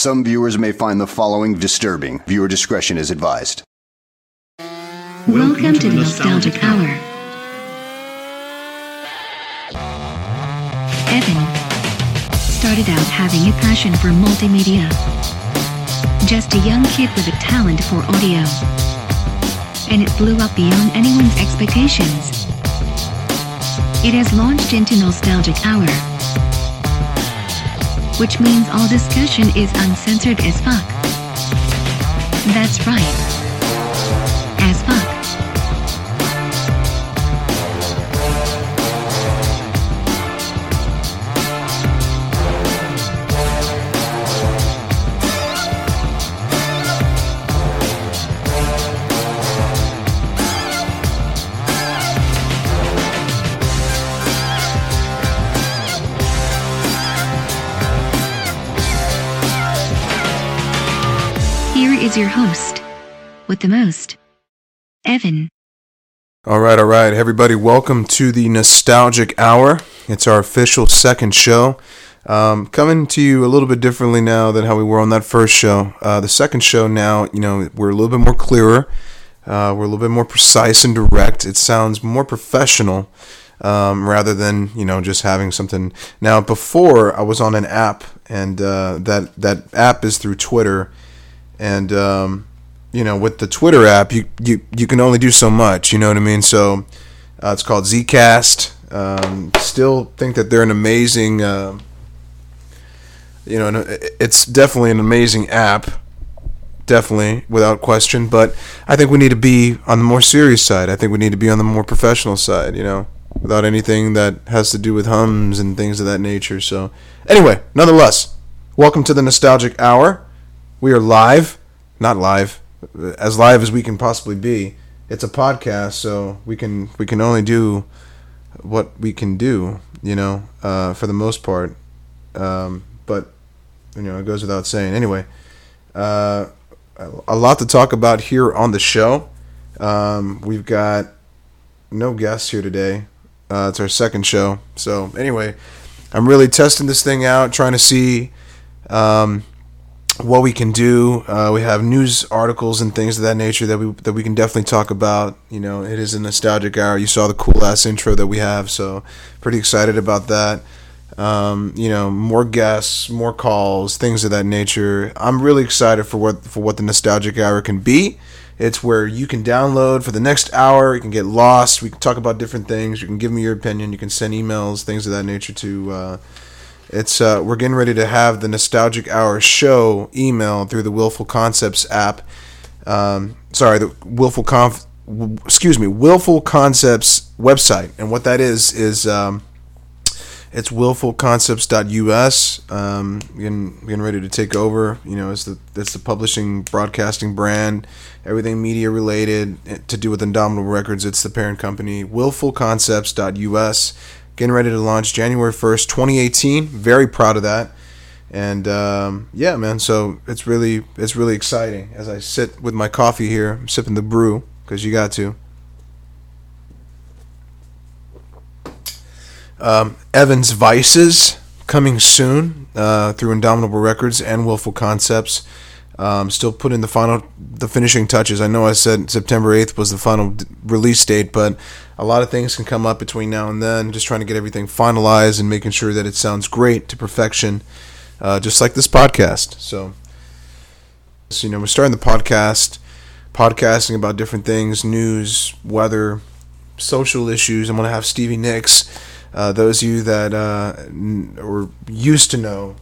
Some viewers may find the following disturbing. Viewer discretion is advised. Welcome, to the Nostalgic Hour. Evan started out having a passion for multimedia. Just a young kid with a talent for audio. And it blew up beyond anyone's expectations. It has launched into Nostalgic Hour. Which means all discussion is uncensored as fuck. That's right. As fuck. Is your host. With the most. Evan. All right, all right, everybody. Welcome to the Nostalgic Hour. It's our official second show. Um, coming to you a little bit differently now than how we were on that first show. Uh, the second show now, you know, we're a little bit more clearer. Uh, we're a little bit more precise and direct. It sounds more professional um, rather than you know just having something. Now, before I was on an app, and uh, that that app is through Twitter, and um, you know with the Twitter app, you you you can only do so much. You know what I mean? So uh, it's called Zcast. Um, still think that they're an amazing. Uh, you know, it's definitely an amazing app, definitely without question. But I think we need to be on the more serious side. I think we need to be on the more professional side. You know, without anything that has to do with hums and things of that nature. So, anyway, nonetheless, welcome to the Nostalgic Hour. We are live, not live, as live as we can possibly be. It's a podcast, so we can we can only do what we can do. You know, uh, for the most part. Um, but you know, it goes without saying. Anyway, uh, a lot to talk about here on the show. Um, we've got no guests here today. Uh, it's our second show. So anyway, I'm really testing this thing out, trying to see um, what we can do. Uh, we have news articles and things of that nature that we that we can definitely talk about. You know, it is a nostalgic hour. You saw the cool ass intro that we have, so pretty excited about that. Um, you know, more guests, more calls, things of that nature. I'm really excited for what for what the nostalgic hour can be. It's where you can download for the next hour. You can get lost. We can talk about different things. You can give me your opinion. You can send emails, things of that nature. To uh, it's uh, we're getting ready to have the nostalgic hour show email through the Willful Concepts app. Um, sorry, the Willful Conf. Excuse me, Willful Concepts website, and what that is is. Um, it's willfulconcepts.us. Um, getting, getting ready to take over. You know, it's the it's the publishing broadcasting brand, everything media related eh, to do with Indomitable Records. It's the parent company. Willfulconcepts.us. Getting ready to launch January first, 2018. Very proud of that. And um, yeah, man. So it's really it's really exciting as I sit with my coffee here, I'm sipping the brew because you got to. Um, Evans Vices coming soon uh, through Indomitable Records and Willful Concepts. Um, still putting the final, the finishing touches. I know I said September 8th was the final d- release date, but a lot of things can come up between now and then. Just trying to get everything finalized and making sure that it sounds great to perfection, uh, just like this podcast. So, so, you know, we're starting the podcast, podcasting about different things, news, weather, social issues. I'm going to have Stevie Nicks. Uh, those of you that uh, n- used to know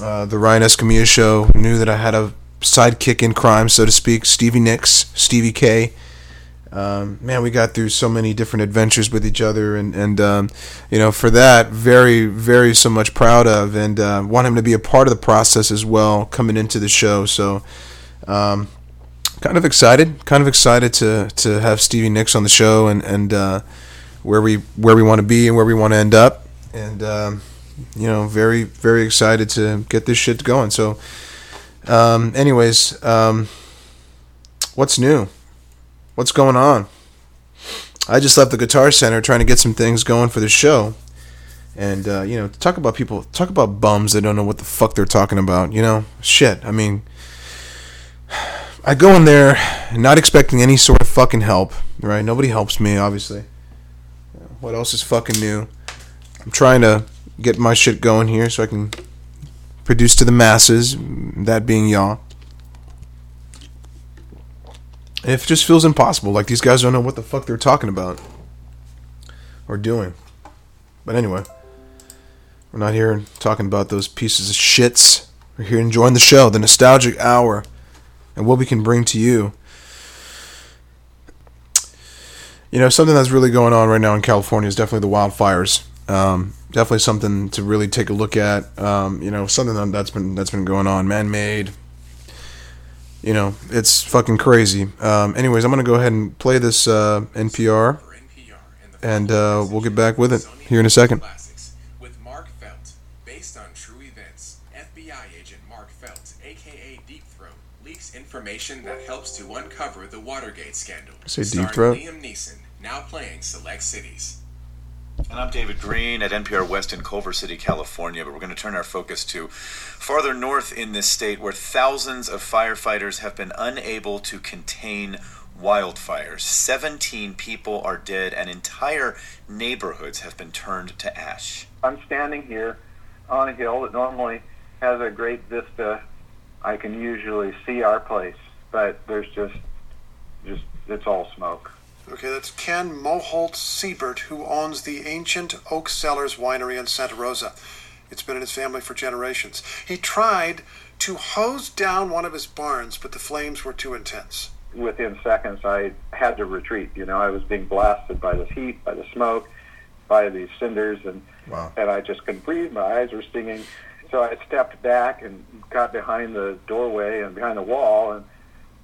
uh, the Ryan Escamilla show knew that I had a sidekick in crime, so to speak, Stevie Nicks, Stevie K. Um, man, we got through so many different adventures with each other, and and um, you know, for that, very, very so much proud of, and uh, want him to be a part of the process as well, coming into the show. So, um, kind of excited, kind of excited to to have Stevie Nicks on the show, and and uh, where we where we want to be and where we want to end up, and um, you know, very very excited to get this shit going. So, um, anyways, um, what's new? What's going on? I just left the Guitar Center trying to get some things going for the show, And uh, you know, talk about people, talk about bums that don't know what the fuck they're talking about. You know, shit. I mean, I go in there not expecting any sort of fucking help. Right? Nobody helps me, obviously. What else is fucking new? I'm trying to get my shit going here so I can produce to the masses. That being y'all. It just feels impossible. Like these guys don't know what the fuck they're talking about or doing. But anyway, we're not here talking about those pieces of shits. We're here enjoying the show, the nostalgic hour, and what we can bring to you. You know, something that's really going on right now in California is definitely the wildfires. Um, definitely something to really take a look at. Um, you know, something that's been that's been going on, man-made, you know, it's fucking crazy. Um, anyways, I'm gonna go ahead and play this uh, NPR, and uh, we'll get back with it here in a second. With Mark Felt, based on true events, FBI agent Mark Felt, aka Deep Throat, leaks information that helps to uncover the Watergate scandal. Say Deep Throat? Liam Neeson, now playing select cities. And I'm David Greene at NPR West in Culver City, California. But we're going to turn our focus to farther north in this state where thousands of firefighters have been unable to contain wildfires. 17 people are dead, and entire neighborhoods have been turned to ash. I'm standing here on a hill that normally has a great vista. I can usually see our place, but there's just, just it's all smoke. Okay, that's Ken Moholt Siebert, who owns the ancient Oak Cellars Winery in Santa Rosa. It's been in his family for generations. He tried to hose down one of his barns, but the flames were too intense. Within seconds, I had to retreat. You know, I was being blasted by the heat, by the smoke, by these cinders, and Wow. and I just couldn't breathe. My eyes were stinging. So I stepped back and got behind the doorway and behind the wall, and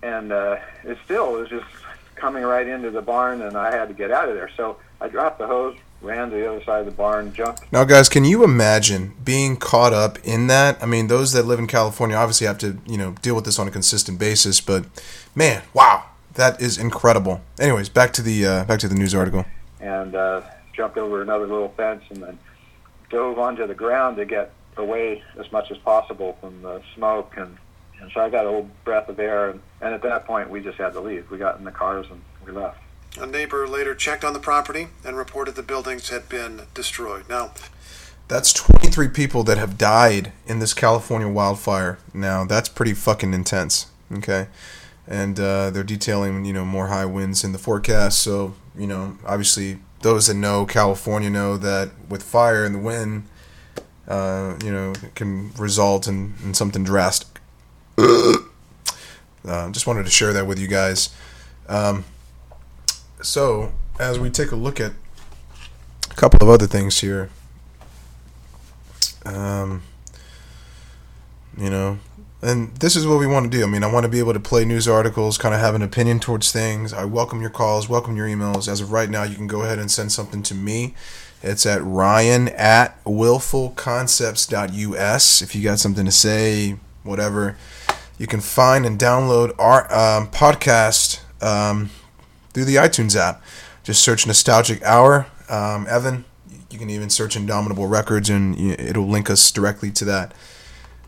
and uh, it still was just coming right into the barn, and I had to get out of there. So I dropped the hose, ran to the other side of the barn, jumped Now, guys, can you imagine being caught up in that? I mean, those that live in California obviously have to, you know, deal with this on a consistent basis. But man, wow, that is incredible. Anyways, back to the uh, back to the news article. and uh, jumped over another little fence and then dove onto the ground to get away as much as possible from the smoke and and so I got a little breath of air and, and at that point we just had to leave. We got in the cars and we left. A neighbor later checked on the property and reported the buildings had been destroyed. Now, That's 23 people that have died in this California wildfire. Now, that's pretty fucking intense. Okay. And uh, they're detailing, you know, more high winds in the forecast. So, you know, obviously, those that know California know that with fire and the wind, uh, you know, can result in, in something drastic. uh, just wanted to share that with you guys. Um, so, as we take a look at a couple of other things here, um, you know, and this is what we want to do. I mean, I want to be able to play news articles, kind of have an opinion towards things. I welcome your calls, welcome your emails. As of right now, you can go ahead and send something to me. It's at ryan at willfulconcepts.us. If you got something to say, whatever, you can find and download our um, podcast um, through the iTunes app. Just search Nostalgic Hour. Um, Evan, you can even search Indomitable Records and it'll link us directly to that.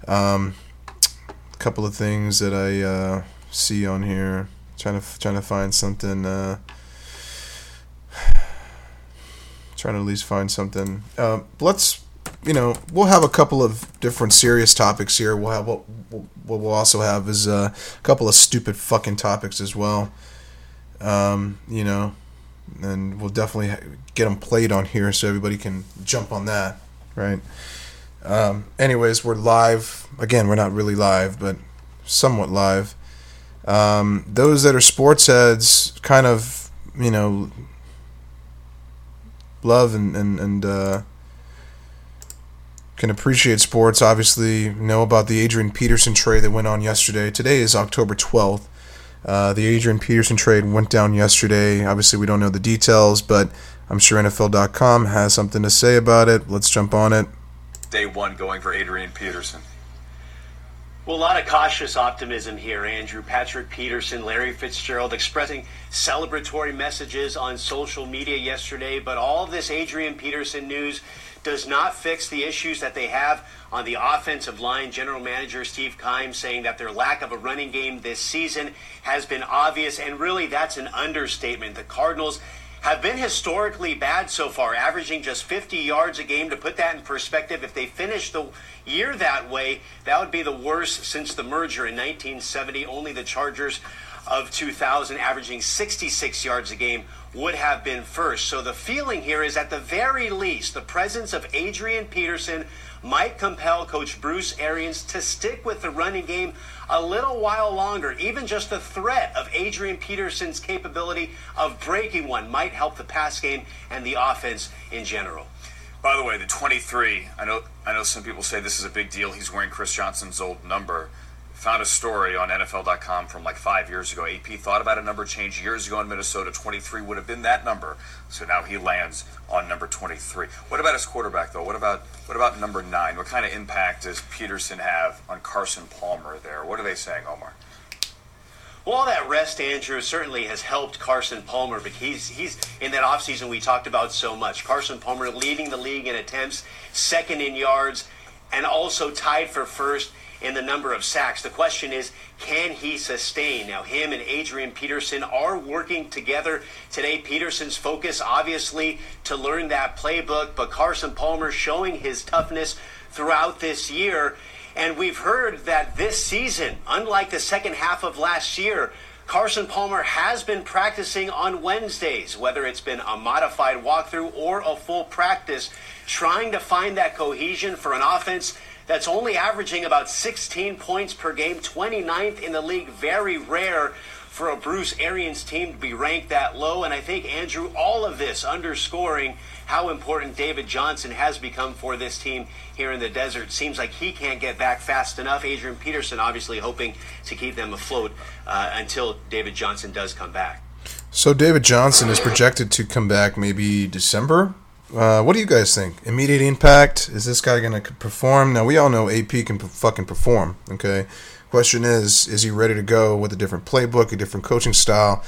Um, a couple of things that I uh, see on here. Trying to trying to find something. Uh, trying to at least find something. Uh, let's you know we'll have a couple of different serious topics here. We'll have what what we'll also have is uh, a couple of stupid fucking topics as well. Um, you know, and we'll definitely get them played on here so everybody can jump on that, right? Um, anyways, we're live again. We're not really live, but somewhat live. Um, those that are sports heads, kind of, you know, love and and and uh, can appreciate sports. Obviously, know about the Adrian Peterson trade that went on yesterday. Today is October twelfth. Uh, the Adrian Peterson trade went down yesterday. Obviously, we don't know the details, but I'm sure NFL.com has something to say about it. Let's jump on it. Day one going for Adrian Peterson. Well, a lot of cautious optimism here, Andrew. Patrick Peterson, Larry Fitzgerald expressing celebratory messages on social media yesterday, but all this Adrian Peterson news does not fix the issues that they have on the offensive line. General Manager Steve Keim saying that their lack of a running game this season has been obvious, and really that's an understatement. The Cardinals have been historically bad so far, averaging just 50 yards a game. To put that in perspective, if they finish the year that way, that would be the worst since the merger in 1970. Only the Chargers of 2000, averaging 66 yards a game, would have been first. So the feeling here is at the very least, the presence of Adrian Peterson might compel Coach Bruce Arians to stick with the running game a little while longer. Even just the threat of Adrian Peterson's capability of breaking one might help the pass game and the offense in general. By the way, the 23, I know I know some people say this is a big deal. He's wearing Chris Johnson's old number. Found a story on NFL.com from like five years ago. AP thought about a number change years ago in Minnesota. 23 would have been that number. So now he lands on number 23. What about his quarterback though? What about what about number nine? What kind of impact does Peterson have on Carson Palmer there? What are they saying, Omar? Well, all that rest, Andrew, certainly has helped Carson Palmer, but he's he's in that offseason we talked about so much. Carson Palmer leading the league in attempts, second in yards, and also tied for first in the number of sacks. The question is, can he sustain? Now, him and Adrian Peterson are working together today. Peterson's focus, obviously, to learn that playbook, but Carson Palmer showing his toughness throughout this year. And we've heard that this season, unlike the second half of last year, Carson Palmer has been practicing on Wednesdays, whether it's been a modified walkthrough or a full practice, trying to find that cohesion for an offense that's only averaging about 16 points per game, 29th in the league. Very rare for a Bruce Arians team to be ranked that low. And I think, Andrew, all of this underscoring how important David Johnson has become for this team here in the desert. Seems like he can't get back fast enough. Adrian Peterson obviously hoping to keep them afloat uh, until David Johnson does come back. So David Johnson is projected to come back maybe December. Uh, what do you guys think? Immediate impact? Is this guy going to perform? Now we all know AP can p- fucking perform. Okay. Question is, is he ready to go with a different playbook, a different coaching style?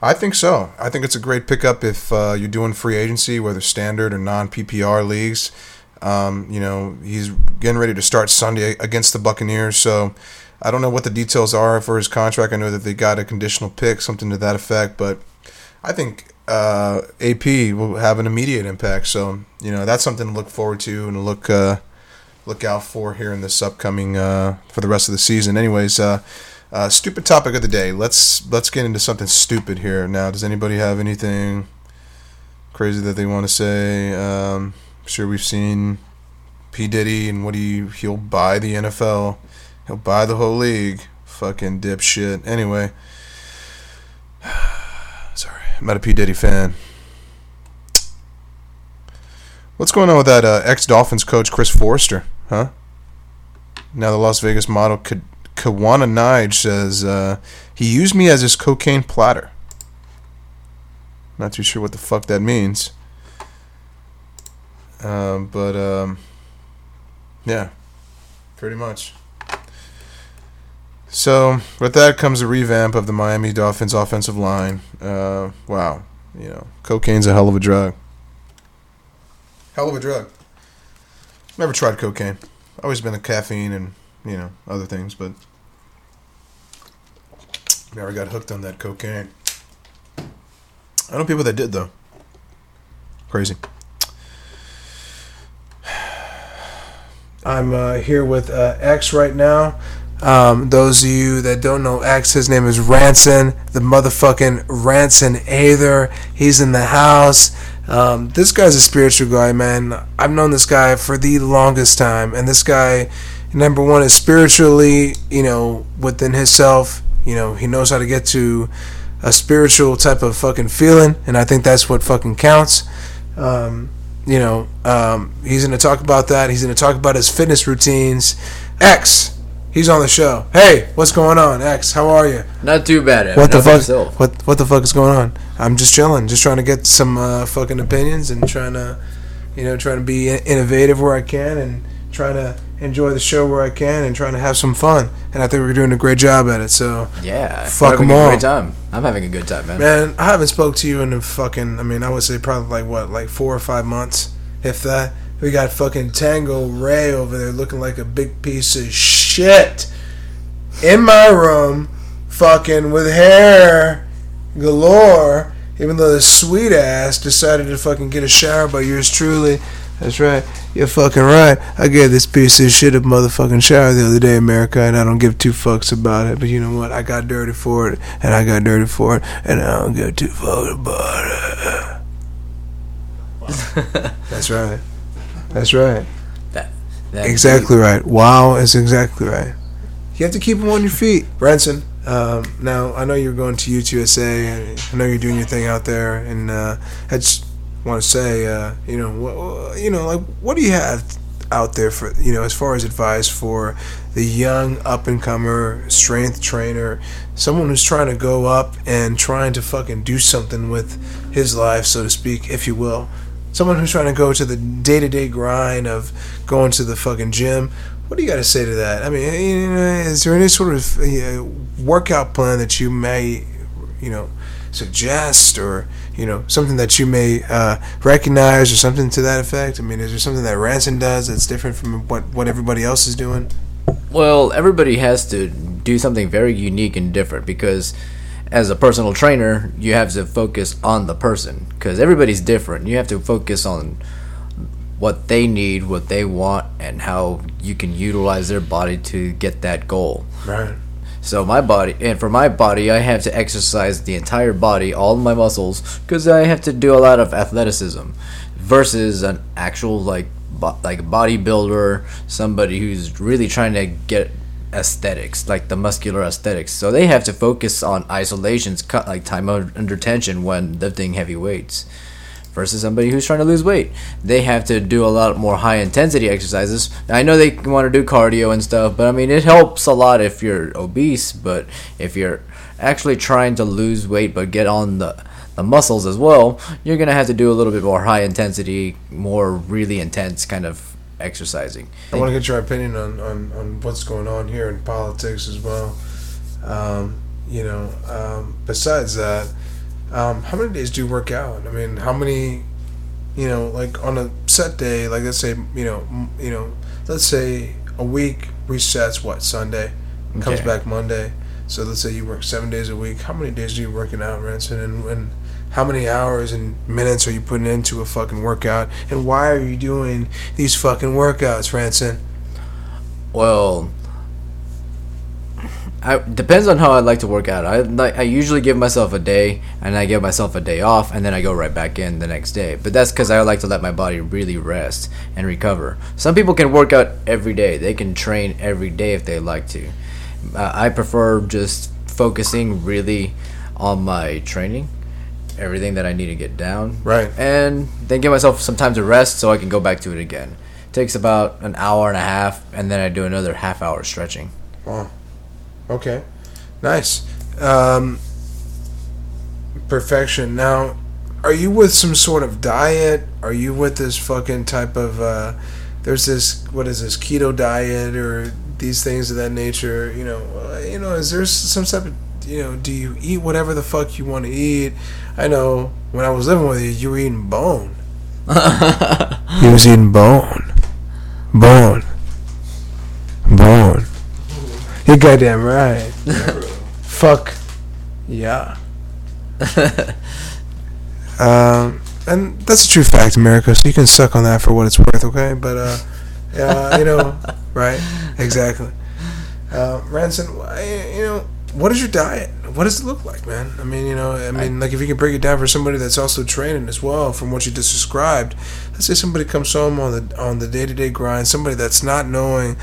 I think so. I think it's a great pickup if uh, you're doing free agency, whether standard or non PPR leagues. Um, you know, he's getting ready to start Sunday against the Buccaneers, so I don't know what the details are for his contract. I know that they got a conditional pick, something to that effect, but I think uh, AP will have an immediate impact. So you know, that's something to look forward to and look uh, look out for here in this upcoming uh, for the rest of the season. Anyways. Uh, uh, stupid topic of the day. Let's let's get into something stupid here. Now, does anybody have anything crazy that they want to say? Um, I'm sure we've seen P Diddy and what he he'll buy the NFL, he'll buy the whole league. Fucking dipshit. Anyway, I'm not a P Diddy fan. What's going on with that uh, ex Dolphins coach Chris Foerster? Huh? Now the Las Vegas model could Kawana Nige says uh, he used me as his cocaine platter. Not too sure what the fuck that means. Um, but um, yeah, pretty much. So with that comes a revamp of the Miami Dolphins offensive line. Uh, wow, you know, cocaine's a hell of a drug. Hell of a drug. Never tried cocaine. Always been a caffeine and you know other things, but never got hooked on that cocaine. I know people that did though. Crazy. I'm uh, here with uh, X right now. Um, those of you that don't know X, his name is Ranson, the motherfucking Ranson Aether. He's in the house. Um, this guy's a spiritual guy, man. I've known this guy for the longest time, and this guy, number one, is spiritually, you know, within himself. You know, he knows how to get to a spiritual type of fucking feeling, and I think that's what fucking counts. Um, you know, um, he's to talk about that. He's to talk about his fitness routines. X, he's on the show. Hey, what's going on, X? How are you? Not too bad. Evan. What the How about fuck? yourself? What what the fuck is going on? I'm just chilling, just trying to get some uh, fucking opinions and trying to, you know, trying to be innovative where I can and trying to enjoy the show where I can and trying to have some fun. And I think we're doing a great job at it. So Yeah, Fuck we're a all. Great time. I'm having a good time, man. Man, I haven't spoke to you in a fucking. I mean, I would say probably like what, like four or five months, if that. We got fucking Tango Ray over there looking like a big piece of shit in my room, fucking with hair galore. Even though the sweet ass decided to fucking get a shower by yours truly. That's right. You're fucking right. I gave this piece of shit a motherfucking shower the other day, America, and I don't give two fucks about it. But you know what? I got dirty for it, and I got dirty for it, and I don't give two fucks about it. That's right. That's right. Exactly right. Wow is exactly right. You have to keep them on your feet. Ranson, um, now I know you're going to UTSA, and I know you're doing your thing out there, and uh, I just want to say, uh, you know, what, you know, like, what do you have out there for, you know, as far as advice for the young up and comer strength trainer, someone who's trying to go up and trying to fucking do something with his life, so to speak, if you will. Someone who's trying to go to the day to day grind of going to the fucking gym. What do you got to say to that? I mean, you know, is there any sort of uh, workout plan that you may, you know, suggest or, you know, something that you may uh, recognize or something to that effect? I mean, is there something that Ranson does that's different from what, what everybody else is doing? Well, everybody has to do something very unique and different because as a personal trainer, you have to focus on the person because everybody's different. You have to focus on what they need, what they want, and how you can utilize their body to get that goal. Right. So my body, and for my body, I have to exercise the entire body, all my muscles, because I have to do a lot of athleticism, versus an actual like bo- like bodybuilder, somebody who's really trying to get aesthetics, like the muscular aesthetics. So they have to focus on isolations, cut like time under tension when lifting heavy weights. Versus somebody who's trying to lose weight, they have to do a lot more high intensity exercises. I know they want to do cardio and stuff, but I mean it helps a lot if you're obese. But if you're actually trying to lose weight but get on the the muscles as well, you're gonna have to do a little bit more high intensity, more really intense kind of exercising. I want to get your opinion on, on, on what's going on here in politics as well. Um, you know, um, besides that, um, how many days do you work out? I mean, how many, you know, like on a set day, like let's say, you know, m- you know, let's say a week resets what Sunday, comes Okay. back Monday. So let's say you work seven days a week. How many days are you working out, Ranson? And, and how many hours and minutes are you putting into a fucking workout? And why are you doing these fucking workouts, Ranson? Well, I depends on how I like to work out. I I usually give myself a day, and I give myself a day off, and then I go right back in the next day. But that's because I like to let my body really rest and recover. Some people can work out every day; they can train every day if they like to. Uh, I prefer just focusing really on my training, everything that I need to get down, Right. and then give myself some time to rest so I can go back to it again. takes about an hour and a half, and then I do another half hour stretching. Wow. Okay. Nice. Um, perfection. Now, are you with some sort of diet? Are you with this fucking type of uh there's this what is this keto diet or these things of that nature, you know, uh, you know, is there some type of you know, do you eat whatever the fuck you want to eat? I know when I was living with you, you were eating bone. he was eating bone. Bone. Bone. You're goddamn right. Fuck. Yeah. um, and that's a true fact, America. So you can suck on that for what it's worth, okay? But uh, yeah, you know, right? Exactly. Uh, Ranson, you know, what is your diet? What does it look like, man? I mean, you know, I mean, like if you can break it down for somebody that's also training as well, from what you just described. Let's say somebody comes home on the on the day to day grind, somebody that's not knowing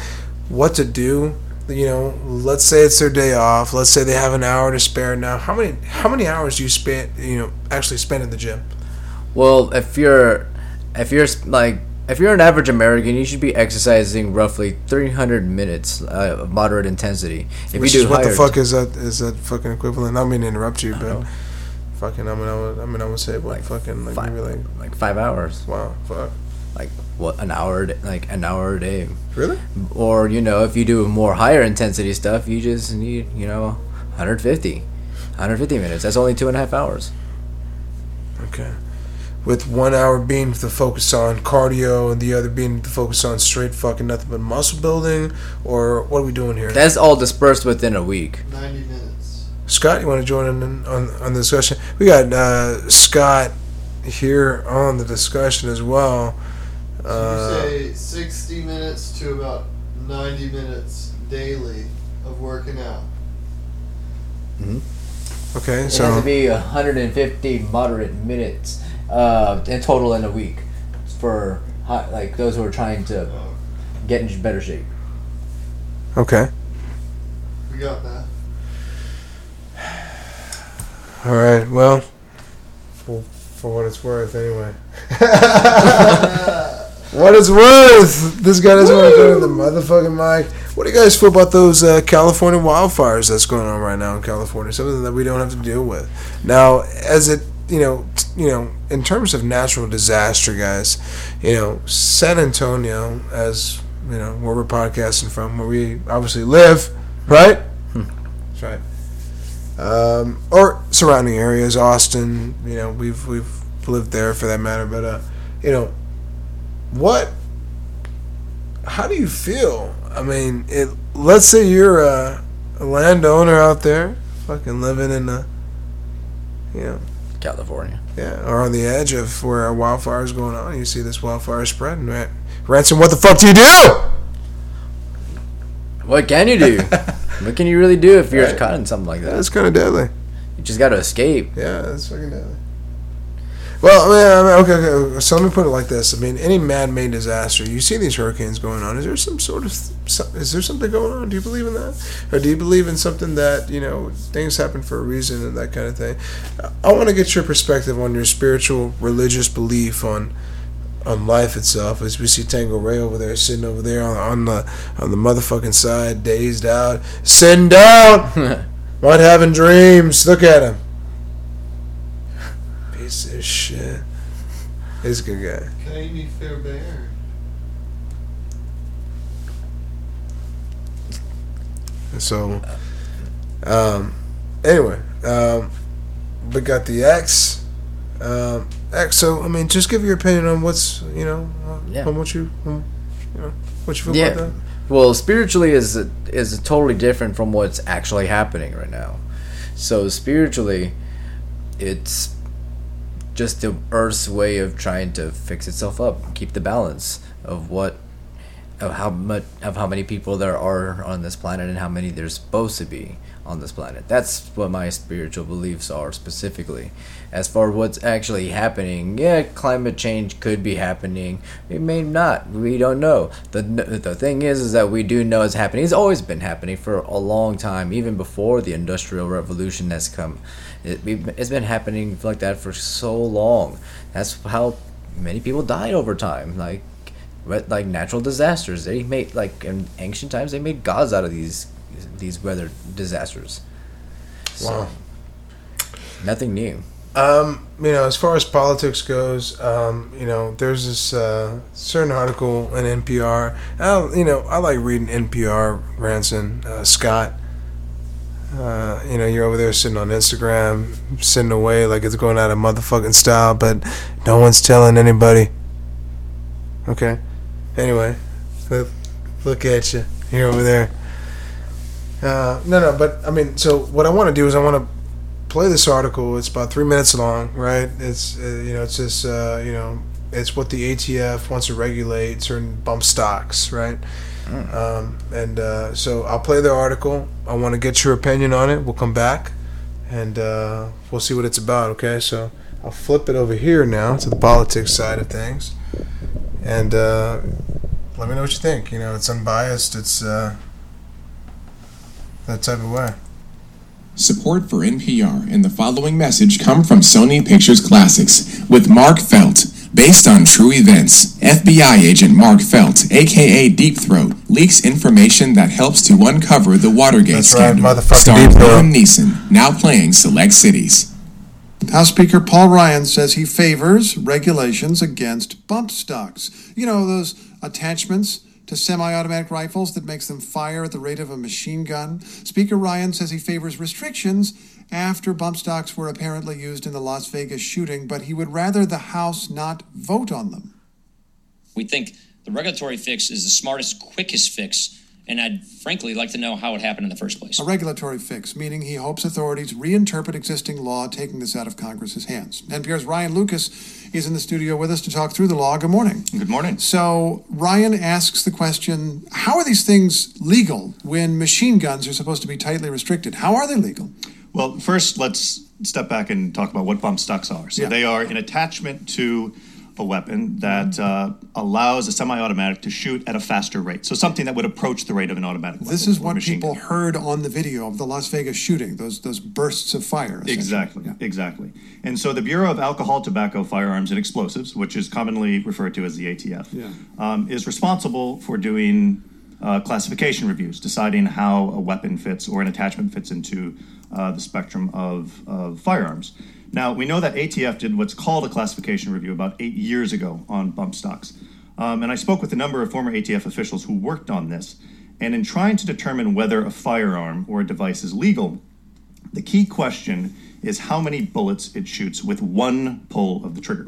what to do. You know, let's say it's their day off. Let's say they have an hour to spare now. How many how many hours do you spend? You know, actually spend in the gym? Well, if you're if you're like if you're an average American, you should be exercising roughly 300 minutes uh, of moderate intensity. If Which you do is what the fuck is that? Is that fucking equivalent? I don't mean to interrupt you, but fucking, I mean, I would, I mean, I would say what fucking like five, maybe like like five hours. wow, fuck. Like what an hour, a day- like an hour a day. Really? Or you know, if you do more higher intensity stuff, you just need you know 150, 150 minutes. That's only two and a half hours. Okay. With one hour being the focus on cardio and the other being the focus on straight fucking nothing but muscle building, or what are we doing here? That's all dispersed within a week. 90 minutes. Scott, you want to join in on, on the discussion? We got uh, Scott here on the discussion as well. Uh, you say 60 minutes to about 90 minutes daily of working out. okay, so. It has to be 150 moderate minutes uh, in total in a week for hi- like those who are trying to get in better shape. okay, We got that. all right. Well, for, for what it's worth, anyway. what it's worth. This guy doesn't want to go to the motherfucking mic. What do you guys feel about those uh, California wildfires that's going on right now in California? Something that we don't have to deal with now. As it, you know, you know, in terms of natural disaster, guys, you know, San Antonio, as you know, where we're podcasting from, where we obviously live, right? That's right. Um, or surrounding areas, Austin. You know, we've we've lived there for that matter. But uh, you know, what? How do you feel? I mean, it. Let's say you're a, a landowner out there, fucking living in the, you know, California. Yeah, or on the edge of where a wildfire is going on. You see this wildfire spreading, right? Ranson, what the fuck do you do? What can you do? what can you really do if you're Right. caught in something like that? That's kind of deadly. You just got to escape. Yeah, that's fucking deadly. Well, I mean, okay, okay. So let me put it like this. I mean, any man-made disaster, you see these hurricanes going on. Is there some sort of, is there something going on? Do you believe in that, or do you believe in something that you know things happen for a reason and that kind of thing? I want to get your perspective on your spiritual, religious belief on on life itself. As we see Tango Ray over there, sitting over there on, on the on the motherfucking side, dazed out, sitting down, not having dreams. Look at him. Piece of shit. He's a good guy. Amy Fairbairn. So, um, anyway, um, we got the X. Um, X. So, I mean, just give your opinion on what's you know on, Yeah. on what you on, you know what you feel Yeah. about that. Well, spiritually is is totally different from what's actually happening right now. So spiritually, it's just the Earth's way of trying to fix itself up, keep the balance of what, of how much, of how many people there are on this planet and how many there's supposed to be on this planet. That's what my spiritual beliefs are specifically. As for what's actually happening, yeah, climate change could be happening. It may not. We don't know. the The thing is, is that we do know it's happening. It's always been happening for a long time, even before the Industrial Revolution has come. It, it's been happening like that for so long. That's how many people died over time. Like, like natural disasters. They made like in ancient times they made gods out of these these weather disasters. So, Wow. Nothing new. Um, you know, as far as politics goes, um, you know, there's this uh, certain article in NPR. I, you know, I like reading NPR. Ranson uh, Scott. Uh, you know, you're over there sitting on Instagram, sitting away like it's going out of motherfucking style, but no one's telling anybody. Okay. Anyway, look, at you. You're over there. Uh, no, no, but I mean, so what I want to do is I want to play this article. It's about three minutes long, right? It's uh, you know, it's just uh, you know, it's what the ATF wants to regulate certain bump stocks, right? Um, and uh, so I'll play the article. I want to get your opinion on it. We'll come back, and uh, we'll see what it's about. Okay, so I'll flip it over here now to the politics side of things, and uh, let me know what you think. You know, it's unbiased. It's uh, that type of way. Support for NPR and the following message come from Sony Pictures Classics with Mark Felt. Based on true events, FBI agent Mark Felt, aka Deep Throat, leaks information that helps to uncover the Watergate That's right, scandal. motherfucking starring Liam Neeson, now playing select cities. House Speaker Paul Ryan says he favors regulations against bump stocks. You know, those attachments to semi automatic rifles that makes them fire at the rate of a machine gun. Speaker Ryan says he favors restrictions after bump stocks were apparently used in the Las Vegas shooting, but he would rather the House not vote on them. We think the regulatory fix is the smartest, quickest fix, and I'd frankly like to know how it happened in the first place. A regulatory fix, meaning he hopes authorities reinterpret existing law, taking this out of Congress's hands. NPR's Ryan Lucas is in the studio with us to talk through the law. Good morning. Good morning. So, Ryan asks the question How are these things legal when machine guns are supposed to be tightly restricted? How are they legal? Well, first, let's step back and talk about what bump stocks are. So, Yeah. they are an attachment to a weapon that uh, allows a semi automatic to shoot at a faster rate. So, something that would approach the rate of an automatic weapon. This is what people heard on the video of the Las Vegas shooting, those, those bursts of fire. Exactly, exactly. And so the Bureau of Alcohol, Tobacco, Firearms, and Explosives, which is commonly referred to as the ATF, Yeah. um, is responsible for doing uh, classification reviews, deciding how a weapon fits or an attachment fits into uh, the spectrum of, of firearms. Now, we know that ATF did what's called a classification review about eight years ago on bump stocks. Um, and I spoke with a number of former ATF officials who worked on this. And in trying to determine whether a firearm or a device is legal, the key question is how many bullets it shoots with one pull of the trigger.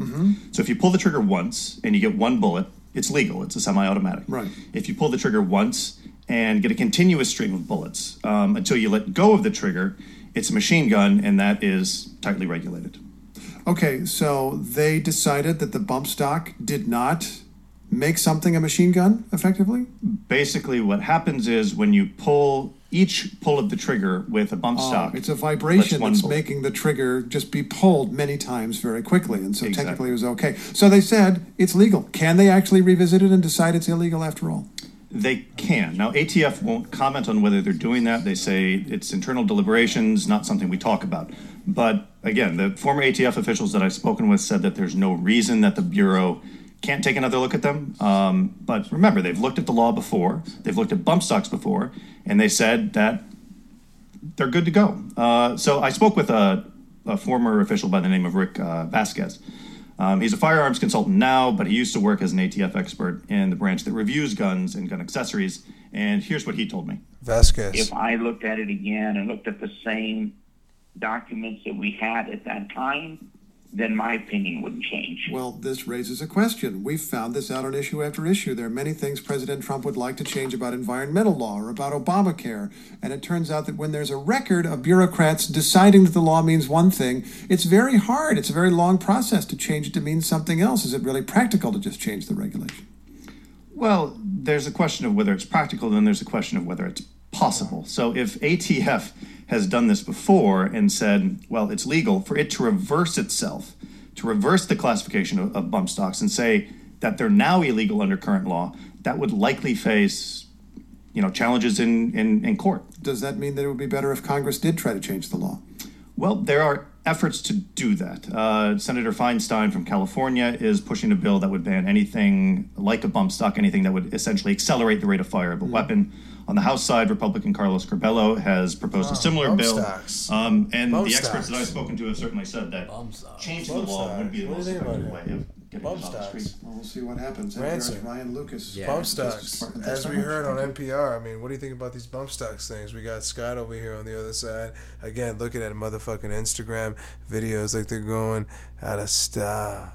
So if you pull the trigger once and you get one bullet, it's legal. It's a semi-automatic. Right. If you pull the trigger once and get a continuous stream of bullets um, until you let go of the trigger, it's a machine gun, and that is tightly regulated. Okay, so they decided that the bump stock did not make something a machine gun effectively? Basically, what happens is when you pull each pull of the trigger with a bump Oh, stock, it's a vibration that's bullet. making the trigger just be pulled many times very quickly, and so Exactly. technically it was okay. So they said it's legal. Can they actually revisit it and decide it's illegal after all? They can. Now, ATF won't comment on whether they're doing that. They say it's internal deliberations, not something we talk about. But again, the former ATF officials that I've spoken with said that there's no reason that the Bureau can't take another look at them. Um, but remember, they've looked at the law before, they've looked at bump stocks before, and they said that they're good to go. Uh, so I spoke with a, a former official by the name of Rick uh, Vasquez. Um, he's a firearms consultant now, but he used to work as an ATF expert in the branch that reviews guns and gun accessories. And here's what he told me. Vasquez. If I looked at it again and looked at the same documents that we had at that time, then my opinion wouldn't change. Well, this raises a question. We've found this out on issue after issue. There are many things President Trump would like to change about environmental law or about Obamacare. And it turns out that when there's a record of bureaucrats deciding that the law means one thing, it's very hard. It's a very long process to change it to mean something else. Is it really practical to just change the regulation? Well, there's a question of whether it's practical, then there's a question of whether it's possible. So if ATF has done this before and said, well, it's legal for it to reverse itself, to reverse the classification of, of bump stocks and say that they're now illegal under current law, that would likely face, you know, challenges in, in, in court. Does that mean that it would be better if Congress did try to change the law? Well, there are efforts to do that. Uh, Senator Feinstein from California is pushing a bill that would ban anything like a bump stock, anything that would essentially accelerate the rate of fire of a weapon. On the House side, Republican Carlos Curbelo has proposed Oh, a similar bill. Um, and Bump the experts that. I've spoken to have certainly said that changing the Bump law would be the stocks. Most do you think effective way of getting Bump it off the stocks. street. Well, we'll see what happens. Ranson. Ryan Lucas. Bump stocks. As we heard on. NPR, I mean, what do you think about these bump stocks things? We got Scott over here on the other side. Again, looking at motherfucking Instagram videos like they're going out of style.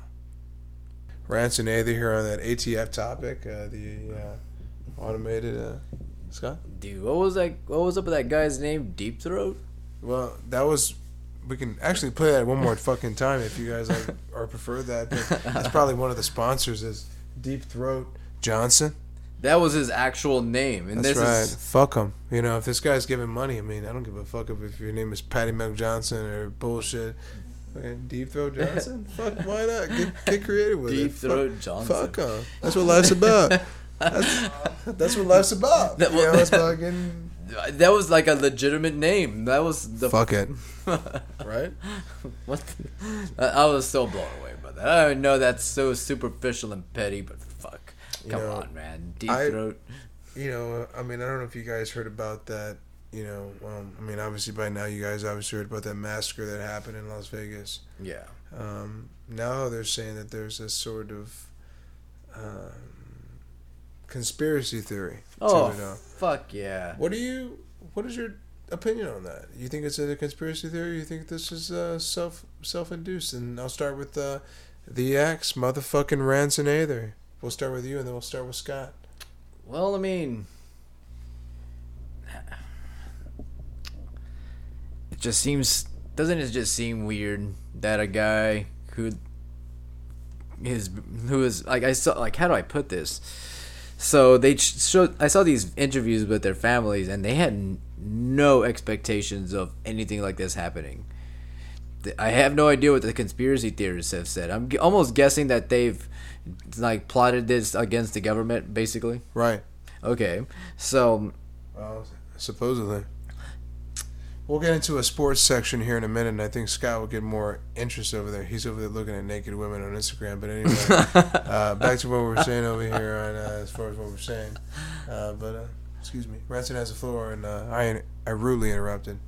Rance and Nathan here on that ATF topic, uh, the uh, automated uh, Scott. Dude, what was that? What was up with that guy's name? Deep Throat. Well, that was. We can actually play that one more fucking time if you guys like or prefer that. But that's probably one of the sponsors is Deep Throat Johnson. That was his actual name, and That's this right. is Fuck him. You know, if this guy's giving money, I mean, I don't give a fuck if, if your name is Patty Milk Johnson or bullshit. Fucking Deep Throat Johnson? fuck, why not? Get, get creative with Deep it. Deep Throat fuck, Johnson. Fuck him. That's what life's about. That's, that's what life's about. That you know, was- it's about getting that was like a legitimate name. That was the Fuck it. right? what? The, I was so blown away by that. I know that's so superficial and petty, but fuck, You come know, on, man. Deep I- throat. You know, I mean, I don't know if you guys heard about that. You know, um, I mean, obviously by now you guys obviously heard about that massacre that happened in Las Vegas. Yeah. Um, now they're saying that there's a sort of um, conspiracy theory. Oh, fuck yeah. What do you? What is your opinion on that? You think it's a conspiracy theory? You think this is uh, self self induced? And I'll start with uh, the ex motherfucking Ranson Aether. We'll start with you, and then we'll start with Scott. Well, I mean, it just seems doesn't it just seem weird that a guy who his who is like I saw like how do I put this? So they showed I saw these interviews with their families and they had n- no expectations of anything like this happening. I have no idea what the conspiracy theorists have said. I'm g- almost guessing that they've like plotted this against the government basically. Right. Okay. So Well, supposedly. We'll get into a sports section here in a minute, and I think Scott will get more interest over there. He's over there looking at naked women on Instagram. But anyway, uh, back to what we were saying over here on uh, as far as what we're saying. Uh, but uh, excuse me, Ranson has the floor, and uh, I I rudely interrupted.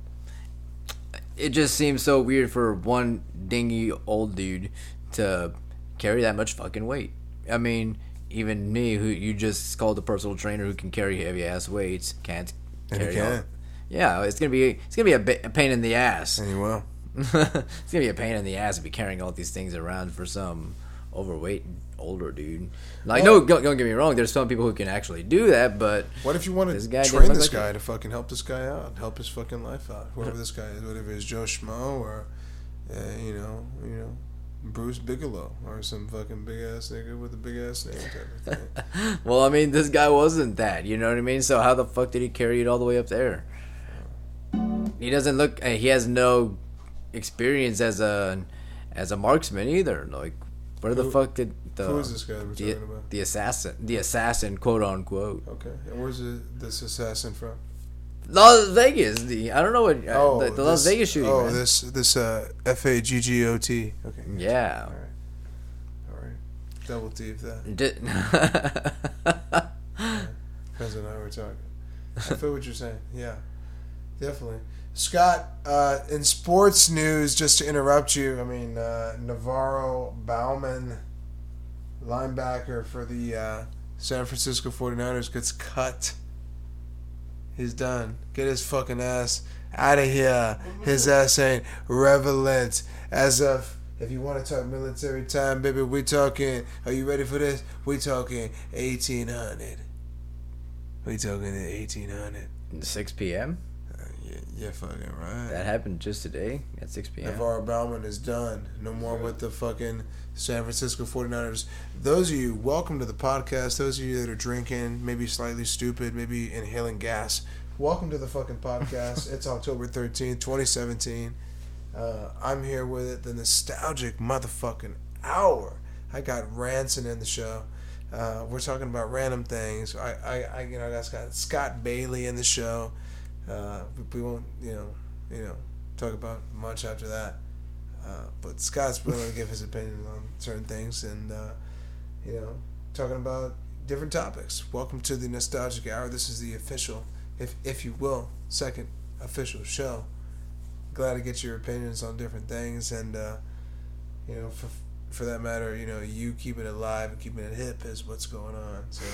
it just seems so weird for one dingy old dude to carry that much fucking weight. I mean, even me, who you just called a personal trainer who can carry heavy ass weights, can't And carry. can. Yeah, it's gonna be it's gonna be a, ba- a pain in the ass. And he will. it's gonna be a pain in the ass to be carrying all these things around for some overweight older dude. Like, Well- no, don't, don't get me wrong. There's some people who can actually do that, but What if you want this to guy train this like guy it. to fucking help this guy out, help his fucking life out? Whoever this guy is, whatever it's Joe Schmo or, uh, you know, you know, Bruce Bigelow or some fucking big ass nigga with a big ass name type of thing. well, I mean, this guy wasn't that. You know what I mean? So how the fuck did he carry it all the way up there? He doesn't look. uh, He has no experience as a as a marksman either. Like, where the fuck did the who is this guy we're the, talking about? the assassin, the assassin, quote unquote? Okay, and where's the, this assassin from? Las Vegas. The I don't know what uh, the, the Las Vegas shooting. Oh, man. this this uh, F A G G O T. Okay. Yeah. All right. All right. Double T if that. Did- Depends on how we're talking. I feel what you're saying. Yeah, definitely. Scott, uh, in sports news, just to interrupt you, I mean, uh, NaVorro Bowman, linebacker for the uh, San Francisco 49ers, gets cut. He's done. Get his fucking ass out of here. His ass ain't relevant. As of, if you want to talk military time, baby, we talking. Are you ready for this? We talking 1800. We talking 1800. 6 p.m. Yeah, fucking right. That happened just today at 6 p.m. NaVorro Bowman is done. No more with the fucking San Francisco 49ers. Those of you, welcome to the podcast. Those of you that are drinking, maybe slightly stupid, maybe inhaling gas, welcome to the fucking podcast. it's October 13th, 2017. Uh, I'm here with it, the nostalgic motherfucking hour. I got Ranson in the show. Uh, we're talking about random things. I, I, I you know, I got Scott, Scott Bailey in the show. Uh, we, won't, you know, you know, talk about much after that. Uh, but Scott's willing to give his opinion on certain things, and uh, you know, talking about different topics. Welcome to the nostalgic hour. This is the official, if if you will, second official show. Glad to get your opinions on different things, and uh, you know, for for that matter, you know, you keeping it alive and keeping it hip is what's going on. So,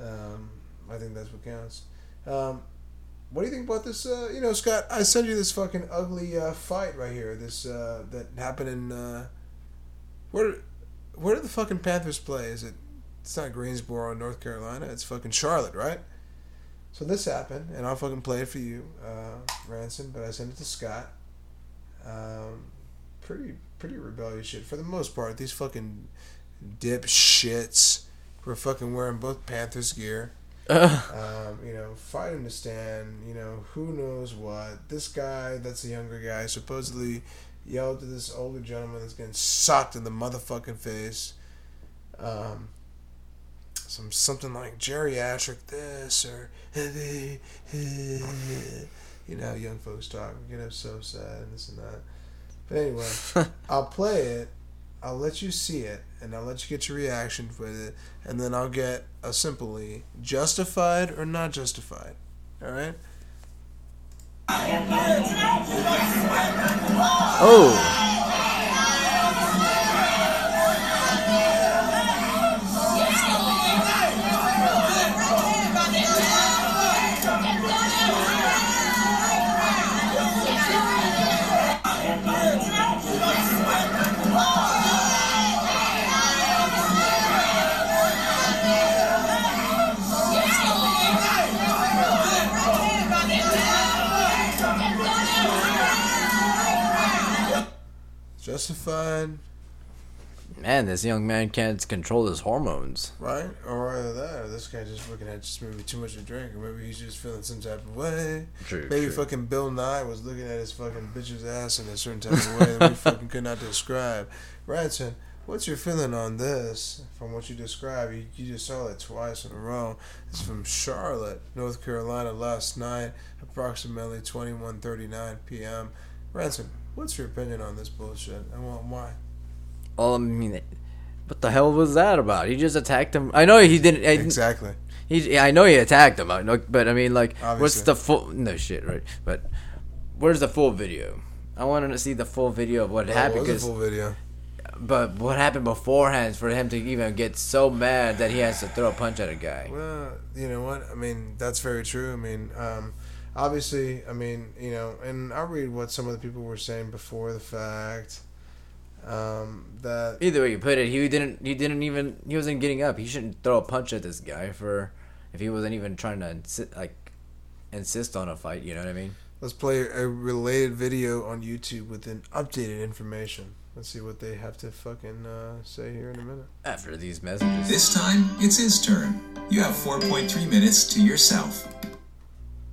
um, I think that's what counts. Um, what do you think about this? Uh, you know, Scott, I sent you this fucking ugly uh, fight right here. This uh, that happened in uh, where where did the fucking Panthers play? Is it? It's not Greensboro, North Carolina. It's fucking Charlotte, right? So this happened, and I'll fucking play it for you, uh, Ranson. But I sent it to Scott. Um, pretty pretty rebellious shit for the most part. These fucking dip shits were fucking wearing both Panthers gear. Um, you know, fighting to stand. You know, who knows what. This guy, that's a younger guy, supposedly yelled to this older gentleman that's getting socked in the motherfucking face. Um, some something like geriatric this or you know young folks talk. Get up so sad and this and that. But anyway, I'll play it. I'll let you see it, and I'll let you get your reaction with it, and then I'll get a simply justified or not justified. All right. Oh. Justified, Man, this young man can't control his hormones. right? Or either that, or this guy just fucking had just maybe too much to drink, or maybe he's just feeling some type of way. True, maybe true. fucking Bill Nye was looking at his fucking bitch's ass in a certain type of way that we fucking could not describe. Ranson, what's your feeling on this? From what you described, you, you just saw it twice in a row. It's from Charlotte, North Carolina, last night, approximately twenty one thirty nine p.m. Ranson, what's your opinion on this bullshit and wh- why? Well, I mean, what the hell was that about? He just attacked him. I know he didn't. I, Exactly. He, I know he attacked him. I know, but I mean, like, what's the full? No shit, right? But where's the full video? I wanted to see the full video of what Well, happened. was full video. But what happened beforehand for him to even get so mad that he has to throw a punch at a guy? Well, you know what? I mean, that's very true. I mean, um, obviously, I mean, you know, and I'll read what some of the people were saying before the fact. Um, that Either way you put it, he didn't. He didn't even. He wasn't getting up. He shouldn't throw a punch at this guy for if he wasn't even trying to insi- like insist on a fight. You know what I mean? let's play a related video on YouTube with an updated information. Let's see what they have to fucking uh, say here in a minute. After these messages. This time, it's his turn. You have 4.3 minutes to yourself.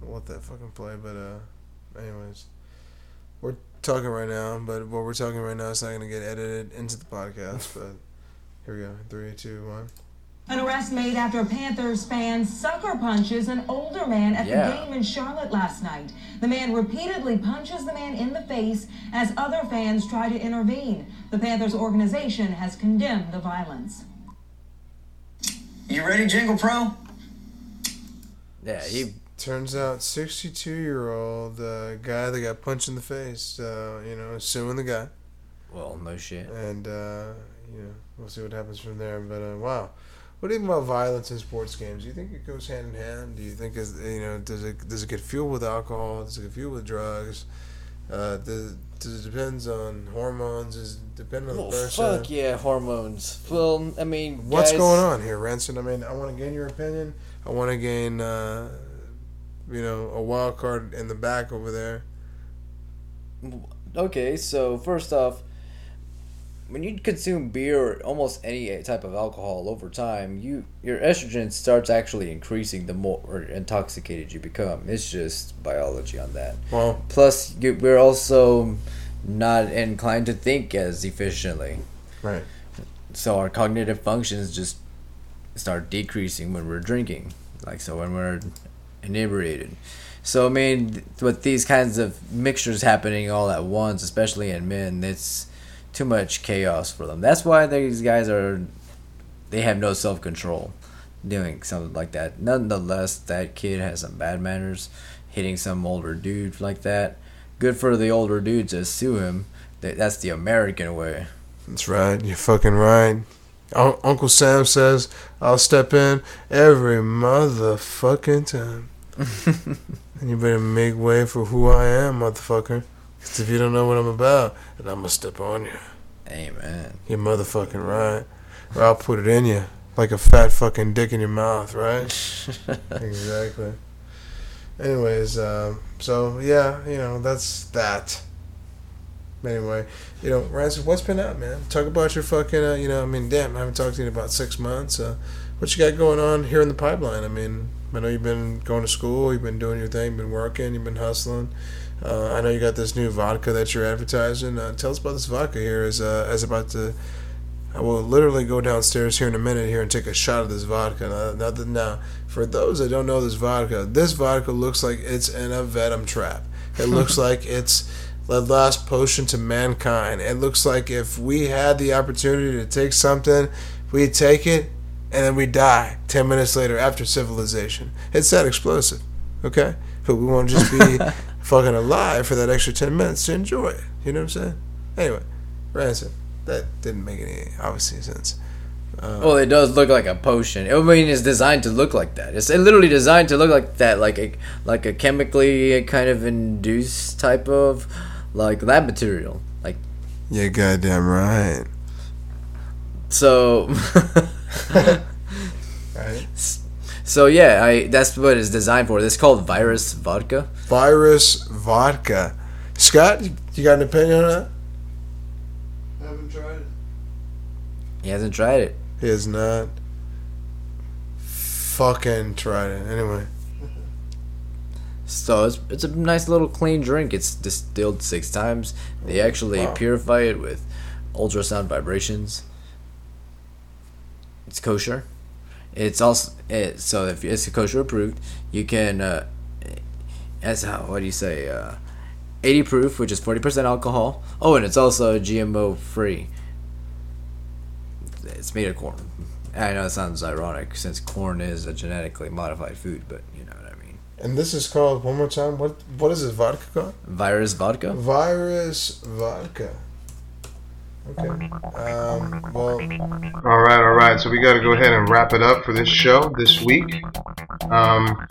I'll let that fucking play, but uh, anyways, we're talking right now, but what we're talking right now is not gonna get edited into the podcast. But here we go, three, two, one. An arrest made after a Panthers fan sucker punches an older man at Yeah. the game in Charlotte last night. The man repeatedly punches the man in the face as other fans try to intervene. The Panthers organization has condemned the violence. You ready, Jingle Pro? Yeah, he turns out 62 year old uh, guy that got punched in the face, uh, you know, suing the guy. Well, no shit. And uh, you know, we'll see what happens from there. But uh, wow, what do you think about violence in sports games? Do you think it goes hand in hand? Do you think is you know does it does it get fueled with alcohol? Does it get fueled with drugs? Uh, does, does it depends on hormones? It depend on the Oh person? fuck yeah, hormones. Well, I mean, What's guys- going on here, Ranson? I mean, I want to gain your opinion. I want to gain, uh, you know, a wild card in the back over there. Okay, so first off, when you consume beer or almost any type of alcohol over time, you your estrogen starts actually increasing the more intoxicated you become. It's just biology on that. Well- plus you, we're also not inclined to think as efficiently. Right. So our cognitive functions just start decreasing when we're drinking, like so when we're inebriated. So I mean, with these kinds of mixtures happening all at once, especially in men, it's too much chaos for them. That's why these guys are they have no self control doing something like that. Nonetheless, that kid has some bad manners, hitting some older dude like that. Good for the older dude to sue him. That's the American way. That's right. You're fucking right. Un- Uncle Sam says I'll step in every motherfucking time. and you better make way for who I am, motherfucker. 'Cause if you don't know what I'm about, then I'm gonna step on you. Amen. You're motherfucking right. Or I'll put it in you like a fat fucking dick in your mouth, right? exactly. Anyways, um, so yeah, you know that's that. Anyway, you know, Ranson, what's been up, man? Talk about your fucking, uh, you know, I mean, damn, I haven't talked to you in about six months. Uh, what you got going on here in the pipeline? I mean, I know you've been going to school, you've been doing your thing, been working, you've been hustling. Uh, I know you got this new vodka that you're advertising. Uh, tell us about this vodka here. As uh, as about to, I will literally go downstairs here in a minute here and take a shot of this vodka. Now, now for those that don't know this vodka, this vodka looks like it's in a venom trap. It looks like it's the last potion to mankind. It looks like if we had the opportunity to take something, we'd take it and then we die 10 minutes later after civilization. It's that explosive, okay? But we won't just be fucking alive for that extra 10 minutes to enjoy it. You know what I'm saying? Anyway, Ranson, that didn't make any, obviously, sense. Uh, Well, it does look like a potion. I mean, it's designed to look like that. It's literally designed to look like that, like a like a chemically kind of induced type of like that material. Like you're goddamn right. so. Right. So yeah, I that's what it's designed for. It's called virus vodka. Virus vodka. Scott, you got an opinion on that? I haven't tried it. He hasn't tried it. He has not fucking tried it. Anyway. So it's it's a nice little clean drink. It's distilled six times. They actually Wow. purify it with ultrasound vibrations. It's kosher. It's also it, so if it's kosher approved, you can. Uh, as how what do you say? Uh, Eighty proof, which is forty percent alcohol. Oh, and it's also GMO free. It's made of corn. I know it sounds ironic since corn is a genetically modified food, but you know what I mean. And this is called one more time. What what is this vodka called? Virus vodka. Virus vodka. Okay. Um, well. All right, all right. So we got to go ahead and wrap it up for this show this week. Um,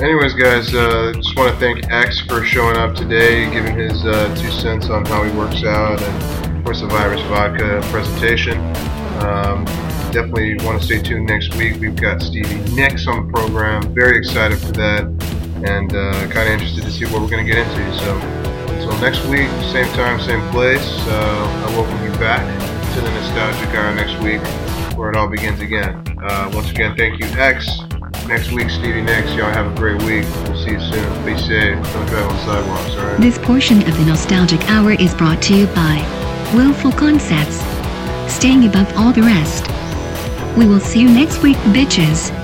anyways, guys, uh, just want to thank X for showing up today, giving his uh, two cents on how he works out, and of course the virus vodka presentation. Um, definitely want to stay tuned next week. We've got Stevie Nicks on the program. Very excited for that, and uh, kind of interested to see what we're going to get into. So until next week, same time, same place. Uh, I welcome you back to the Nostalgic Hour next week, where it all begins again. Uh, once again, thank you, X. Next week, Stevie Nicks. Y'all have a great week. We'll see you soon. Be safe. Don't drive on sidewalks, alright? This portion of the Nostalgic Hour is brought to you by Willful Concepts. Staying above all the rest. We will see you next week, bitches.